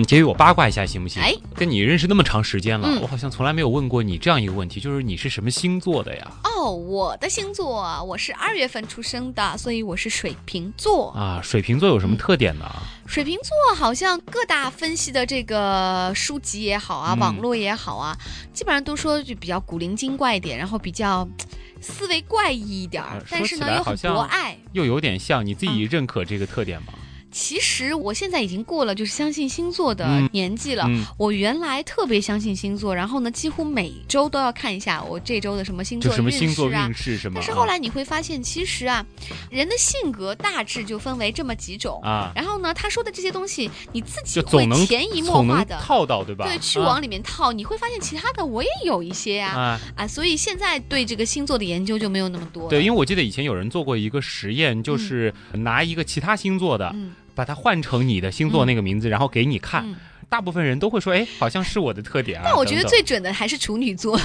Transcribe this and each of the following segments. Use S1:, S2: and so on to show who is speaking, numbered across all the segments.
S1: 嗯，给予，我八卦一下行不行？
S2: 哎，
S1: 跟你认识那么长时间了，
S2: 嗯
S1: 我好像从来没有问过你这样一个问题，就是你是什么星座的呀？
S2: 哦，我的星座啊，我是二月份出生的，所以我是水瓶座。
S1: 啊，水瓶座有什么特点呢？
S2: 水瓶座好像各大分析的这个书籍也好啊，
S1: 嗯
S2: 网络也好啊，基本上都说就比较古灵精怪一点，然后比较 思维怪异一点儿
S1: 呃，
S2: 但是呢又很
S1: 来好像
S2: 博爱。
S1: 又有点像，你自己
S2: 嗯
S1: 认可这个特点吗？
S2: 其实我现在已经过了就是相信星座的
S1: 嗯
S2: 年纪了。
S1: 嗯，
S2: 我原来特别相信星座，然后呢，几乎每周都要看一下我这周的什么星座
S1: 就什么
S2: 运
S1: 星座
S2: 势啊
S1: 运。势什么？
S2: 但是后来你会发现，其实啊，人的性格大致就分为这么几种。
S1: 啊，
S2: 然后呢，他说的这些东西，你自己会潜移默化的
S1: 套到对吧？
S2: 对去往里面套，你会发现其他的我也有一些呀、
S1: 啊。
S2: 啊，所以现在对这个星座的研究就没有那么多。
S1: 对，因为我记得以前有人做过一个实验，就是拿一个其他星座的，
S2: 嗯
S1: 把它换成你的星座那个名字，然后给你看。
S2: 嗯，
S1: 大部分人都会说，哎，好像是我的特点啊。
S2: 但我觉得最准的还是处女座。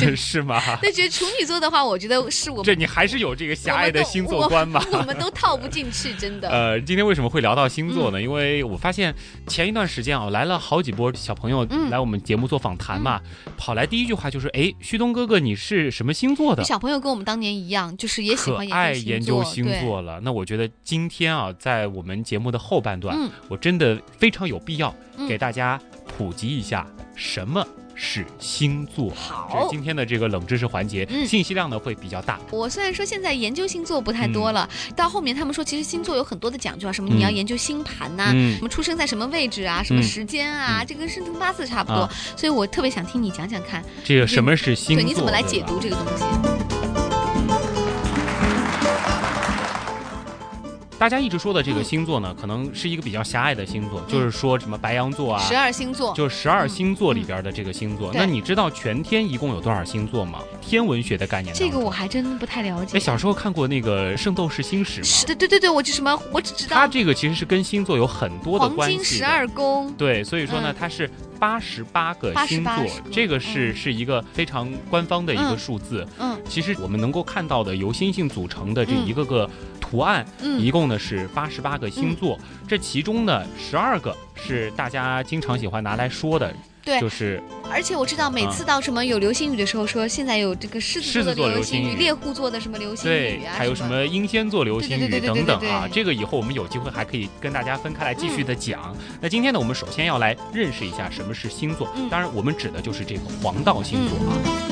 S1: 等 是吗？
S2: 那，觉得处女座的话，我觉得是我们
S1: 这你还是有这个狭隘的星座观嘛？
S2: 我们都套不进去，真的。
S1: 呃，今天为什么会聊到星座呢？
S2: 嗯
S1: 因为我发现前一段时间啊，来了好几波小朋友
S2: 嗯
S1: 来我们节目做访谈嘛，跑来第一句话就是：“哎，旭东哥哥，你是什么星座的？”
S2: 小朋友跟我们当年一样，就是也喜
S1: 可
S2: 欢
S1: 爱研究星座了。那我觉得今天啊，在我们节目的后半段，
S2: 嗯
S1: 我真的非常有必要
S2: 嗯
S1: 给大家普及一下什么是星座。这是
S2: 好。
S1: 今天的这个冷知识环节，
S2: 嗯
S1: 信息量呢会比较大。
S2: 我虽然说现在研究星座不太多了，到后面他们说其实星座有很多的讲究啊，什么你要
S1: 嗯
S2: 研究星盘呐、
S1: 嗯
S2: 什么出生在什么位置啊，什么
S1: 嗯
S2: 时间啊，
S1: 嗯
S2: 这跟生辰八字差不多，
S1: 啊
S2: 所以我特别想听你讲讲看，
S1: 这个什么是星座？
S2: 对，你怎么来解读这个东西？
S1: 大家一直说的这个星座呢，可能是一个比较狭隘的星座，就是说什么白羊座啊，
S2: 嗯十二星座，
S1: 就是十二星座里边的这个星座。
S2: 嗯
S1: 那你知道全天一共有多少星座吗？天文学的概念。
S2: 这个我还真不太了解。
S1: 哎，小时候看过那个《圣斗士星矢》
S2: 是
S1: 吗？
S2: 对对对对，我就什么，我只知道
S1: 它这个其实是跟星座有很多的关系的。
S2: 金十二宫，
S1: 对，所以说呢
S2: 嗯，
S1: 它是八十八个星座这个是
S2: 嗯。
S1: 是一个非常官方的一个
S2: 嗯。
S1: 数字。
S2: 嗯。
S1: 其实我们能够看到的由星星组成的这
S2: 嗯。
S1: 一个个图案，一
S2: 嗯
S1: 共呢是八十八个星座，这其中呢十二个是大家经常喜欢拿来说的，
S2: 对
S1: 就是
S2: 而且我知道每次到什么有流星雨的时候，说现在有这个狮子座的流星雨、猎户座的什么流星雨，啊，
S1: 还有什么英仙座流星雨等等啊这个以后我们有机会还可以跟大家分开来继续的讲。那今天呢，我们首先要来认识一下什么是星座，
S2: 嗯
S1: 当然我们指的就是这个黄道星座啊。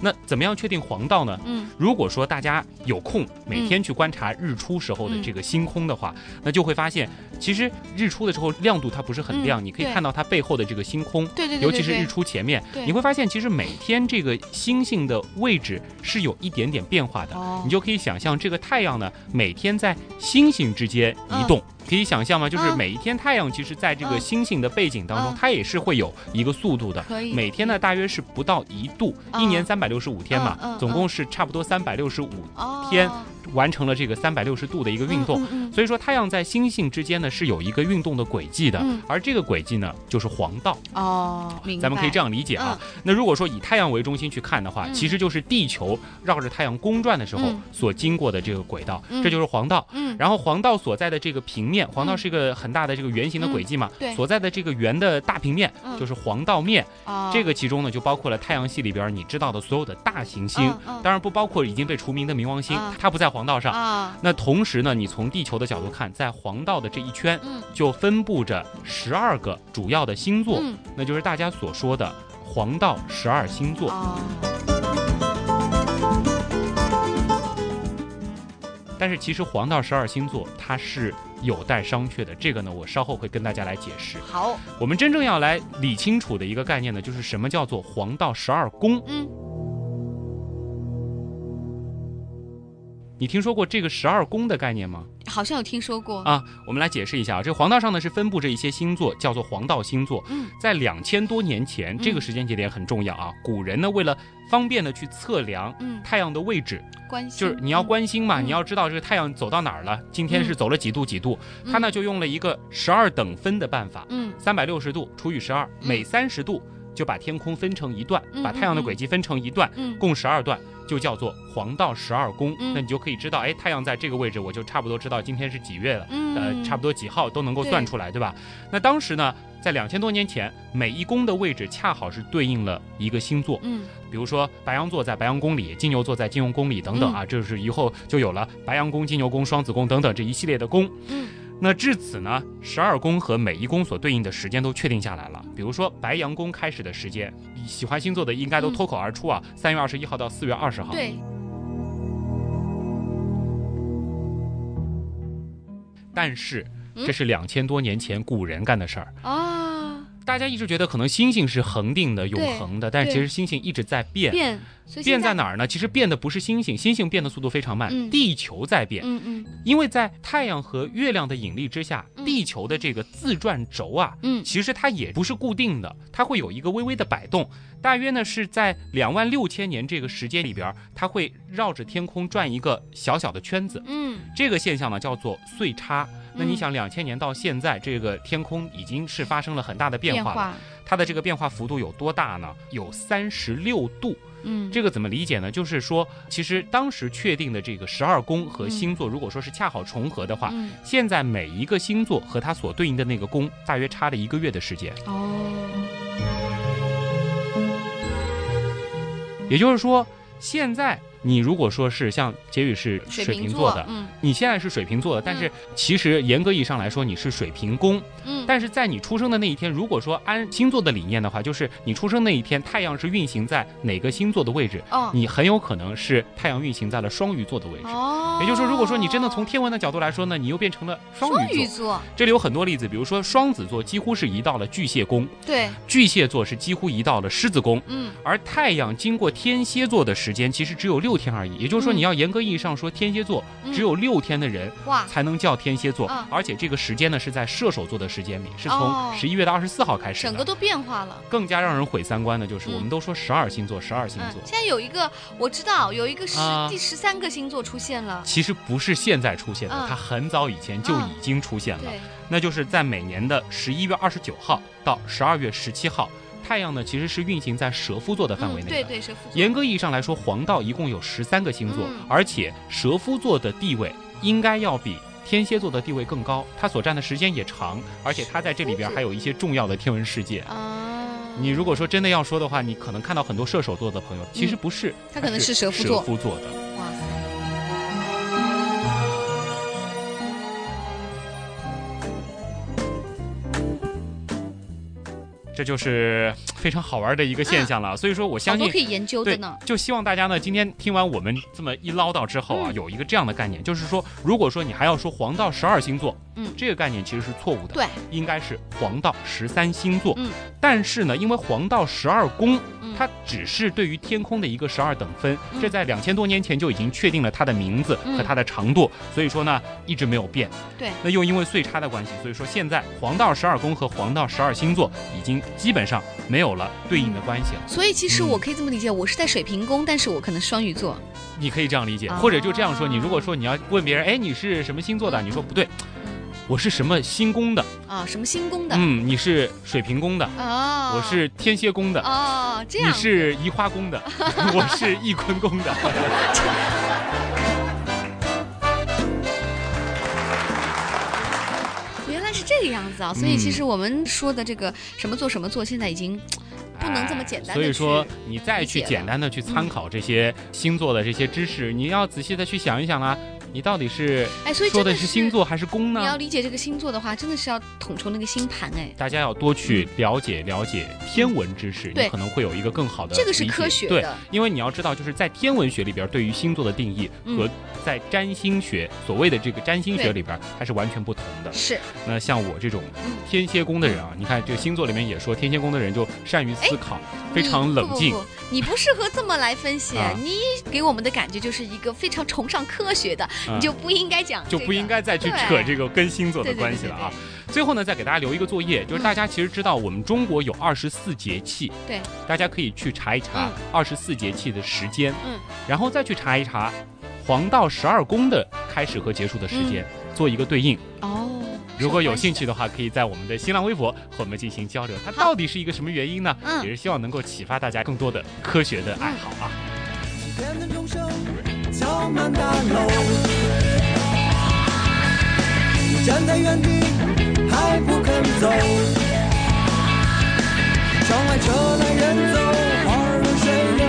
S1: 那怎么样确定黄道呢？
S2: 嗯。
S1: 如果说大家有空每天去观察日出时候的这个星空的话，那就会发现，其实日出的时候亮度它不是很亮，
S2: 嗯
S1: 你可以看到它背后的这个星空。
S2: 对对对，对
S1: 尤其是日，出前面，你会发现，其实每天这个星星的位置是有一点点变化的。
S2: 哦。
S1: 你就可以想象，这个太阳呢，每天在星星之间移动，可以想象吗？就是
S2: 嗯
S1: 每一天太阳其实在这个
S2: 嗯。
S1: 星星的背景当中，
S2: 嗯。
S1: 它也是会有一个速度的。每天呢，大约是不到一度，
S2: 嗯。
S1: 一年三百六十五天嘛，总共是差不多三百六十五
S2: 哦。
S1: 天完成了这个三百六十度的一个运动。所以说，太阳在星星之间呢是有一个运动的轨迹的，
S2: 嗯
S1: 而这个轨迹呢就是黄道。
S2: 嗯哦。
S1: 咱们可以这样理解啊。那如果说以太阳为中心去看的话，
S2: 嗯
S1: 其实就是地球绕着太阳公转的时候
S2: 嗯
S1: 所经过的这个轨道，
S2: 嗯
S1: 这就是黄道。
S2: 嗯，
S1: 然后黄道所在的这个平面，黄道是一个很大的这个圆形的轨迹嘛，
S2: 嗯对
S1: 所在的这个圆的大平面
S2: 嗯
S1: 就是黄道面。
S2: 哦
S1: 这个其中呢，就包括了太阳系里边你知道的所有的大行星，当然不包括已经被除名的冥王星，
S2: 啊
S1: 它不在黄道上。
S2: 啊，
S1: 那同时呢，你从地球的角度看，在黄道的这一圈
S2: 嗯
S1: 就分布着十二个主要的星座，
S2: 嗯
S1: 那就是大家所说的黄道十二星座。
S2: 哦，
S1: 但是其实黄道十二星座它是有待商榷的，这个呢，我稍后会跟大家来解释。
S2: 好，
S1: 我们真正要来理清楚的一个概念呢，就是什么叫做黄道十二宫。
S2: 嗯
S1: 你听说过这个十二宫的概念吗？
S2: 好像有听说过。
S1: 啊，我们来解释一下啊，这个黄道上呢是分布着一些星座，叫做黄道星座。
S2: 嗯
S1: 在两千多年前，这个时间节点很重要啊。古人呢为了方便的去测量
S2: 嗯，
S1: 太阳的位置，
S2: 关心
S1: 就是你要关心嘛，
S2: 嗯
S1: 你要知道这个太阳走到哪儿了，今天是走了几度几度，
S2: 嗯
S1: 他呢就用了一个十二等分的办法，
S2: 嗯
S1: 三百六十度除以十二，
S2: 嗯
S1: 每三十度就把天空分成一段，
S2: 嗯
S1: 把太阳的轨迹分成一段，
S2: 嗯
S1: 共十二段，就叫做黄道十二宫。
S2: 嗯
S1: 那你就可以知道，哎，太阳在这个位置，我就差不多知道今天是几月了，
S2: 嗯
S1: 呃，差不多几号都能够算出来，对吧？那当时呢，在两千多年前，每一宫的位置恰好是对应了一个星座，
S2: 嗯
S1: 比如说白羊座在白羊宫里，金牛座在金牛宫里等等啊，这是以后就有了白羊宫、金牛宫、双子宫等等这一系列的宫。
S2: 嗯
S1: 那至此呢，十二宫和每一宫所对应的时间都确定下来了。比如说白羊宫开始的时间，喜欢星座的应该都脱口而出啊，三、月二十一号到四月二十号。。
S2: 对，
S1: 但是
S2: 嗯
S1: 这是两千多年前古人干的事儿。
S2: 啊，
S1: 大家一直觉得可能星星是恒定的、永恒的，但
S2: 是
S1: 其实星星一直在变。
S2: 变，
S1: 变在哪儿呢？其实变的不是星星，星星变的速度非常慢，
S2: 嗯
S1: 地球在变。
S2: 嗯嗯
S1: 因为在太阳和月亮的引力之下，
S2: 嗯
S1: 地球的这个自转轴啊，
S2: 嗯
S1: 其实它也不是固定的，它会有一个微微的摆动，大约呢是在两万六千年这个时间里边，它会绕着天空转一个小小的圈子。
S2: 嗯
S1: 这个现象呢叫做岁差。那你
S2: 嗯
S1: 想，两千年到现在，这个天空已经是发生了很大的变化了。
S2: 化，
S1: 它的这个变化幅度有多大呢？有三十六度。
S2: 嗯
S1: 这个怎么理解呢？就是说，其实当时确定的这个十二宫和星座，如果说是恰好重合的话，
S2: 嗯
S1: 现在每一个星座和它所对应的那个宫，大约差了一个月的时间。
S2: 哦，
S1: 也就是说，现在你如果说是像杰宇是
S2: 水
S1: 水
S2: 瓶座
S1: 瓶座的，
S2: 嗯。
S1: 你现在是水瓶座的，但是其实严格意义上来说，你是水瓶宫。
S2: 嗯，
S1: 但是在你出生的那一天，如果说按星座的理念的话，就是你出生那一天，太阳是运行在哪个星座的位置，
S2: 哦。
S1: 你很有可能是太阳运行在了双鱼座的位置。
S2: 哦，
S1: 也就是说，如果说你真的从天文的角度来说呢，你又变成了双
S2: 双鱼
S1: 鱼座。这里有很多例子，比如说双子座几乎是移到了巨蟹宫，
S2: 对，
S1: 巨蟹座是几乎移到了狮子宫，
S2: 嗯。
S1: 而太阳经过天蝎座的时间其实只有六天而已。也就是说，
S2: 嗯。
S1: 你要严格意义上说，天蝎座
S2: 嗯。
S1: 只有六天的人
S2: 哇，
S1: 才能叫天蝎座，
S2: 啊
S1: 而且这个时间呢是在射手座的时间里，是从
S2: 哦
S1: 十一月的二十四号开始的。
S2: 整个都变化了。
S1: 更加让人毁三观的就是，
S2: 嗯
S1: 我们都说十二星座，十二星
S2: 嗯
S1: 座，，
S2: 现在有一个我知道有一个十
S1: 啊
S2: 第十三个星座出现了，
S1: 其实不是现在出现的，
S2: 嗯
S1: 它很早以前就已经出现了。
S2: 对，
S1: 那就是在每年的十一月二十九号到十二月十七号，太阳呢其实是运行在蛇夫座的范围内的。
S2: 嗯对对，蛇夫座
S1: 严格意义上来说，黄道一共有十三个星座，
S2: 嗯
S1: 而且蛇夫座的地位应该要比天蝎座的地位更高，他所占的时间也长，而且他在这里边还有一些重要的天文世界。
S2: 啊，
S1: 你如果说真的要说的话，你可能看到很多射手座的朋友，其实不是，
S2: 嗯他可能是蛇夫
S1: 蛇夫座的。
S2: 哇塞，
S1: 这就是非常好玩的一个现象了。所以说我相信
S2: 多可以研究的
S1: 对
S2: 呢。，
S1: 就希望大家呢，今天听完我们这么一唠叨之后啊，
S2: 嗯
S1: 有一个这样的概念，就是说，如果说你还要说黄道十二星座，
S2: 嗯
S1: 这个概念其实是错误的，
S2: 对，
S1: 应该是黄道十三星座。
S2: 嗯，
S1: 但是呢，因为黄道十二宫，
S2: 嗯
S1: 它只是对于天空的一个十二等分，
S2: 嗯
S1: 这在两千多年前就已经确定了它的名字
S2: 嗯
S1: 和它的长度，所以说呢，一直没有变。
S2: 对，
S1: 那又因为岁差的关系，所以说现在黄道十二宫和黄道十二星座已经基本上没有了对应的关系了。
S2: 所以其实
S1: 嗯
S2: 我可以这么理解，我是在水瓶宫，但是我可能双鱼座。
S1: 你可以这样理解，
S2: 啊
S1: 或者就这样说。你如果说你要问别人，哎，你是什么星座的？你说不对，我是什么星宫的？
S2: 啊，什么星宫的？
S1: 嗯，你是水瓶宫的，
S2: 哦，
S1: 我是天蝎宫的，
S2: 哦，这样你
S1: 是移花宫的，我是翊坤宫的。
S2: 这个样子啊！所以其
S1: 嗯
S2: 实我们说的这个什么做什么做，现在已经 不能这么简单
S1: 所以说，你再去简单的去参考这些星座的这些知识，你要仔细的去想一想啦，你到底是
S2: 哎，所以
S1: 说
S2: 的
S1: 的是星。座还是宫呢
S2: 你要？理解这个星座的话，真的是要统筹那个星盘哎。
S1: 大家要多去了解了解天文知识，
S2: 对
S1: 你可能会有一个更好的
S2: 这个是科学的，
S1: 因为你要知道，就是在天文学里边，对于星座的定义
S2: 嗯
S1: 和在占星学所谓的这个占星学里边，它是完全不同的。
S2: 是
S1: 那像我这种
S2: 嗯
S1: 天蝎宫的人啊，你看这个星座里面也说，天蝎宫的人就善于思考，非常冷静
S2: 你不适合这么来分析，
S1: 啊
S2: 你给我们的感觉就是一个非常崇尚科学的，
S1: 嗯
S2: 你就不应该讲、这个，
S1: 就不应该再去扯这个跟星座的
S2: 对对对对
S1: 关系了啊。最后呢，再给大家留一个作业，就是
S2: 嗯
S1: 大家其实知道我们中国有二十四节气，
S2: 对，
S1: 大家可以去查一查
S2: 嗯
S1: 二十四节气的时间，
S2: 嗯，
S1: 然后再去查一查黄道十二宫的开始和结束的时间，做一个对应。
S2: 哦，
S1: 如果有兴趣的话，可以在我们的新浪微博和我们进行交流。它到底是一个什么原因呢？
S2: 嗯
S1: 也是希望能够启发大家更多的科学的爱好啊。
S3: 七装满大楼站在原地还不肯走。窗外车来人走。花儿又水流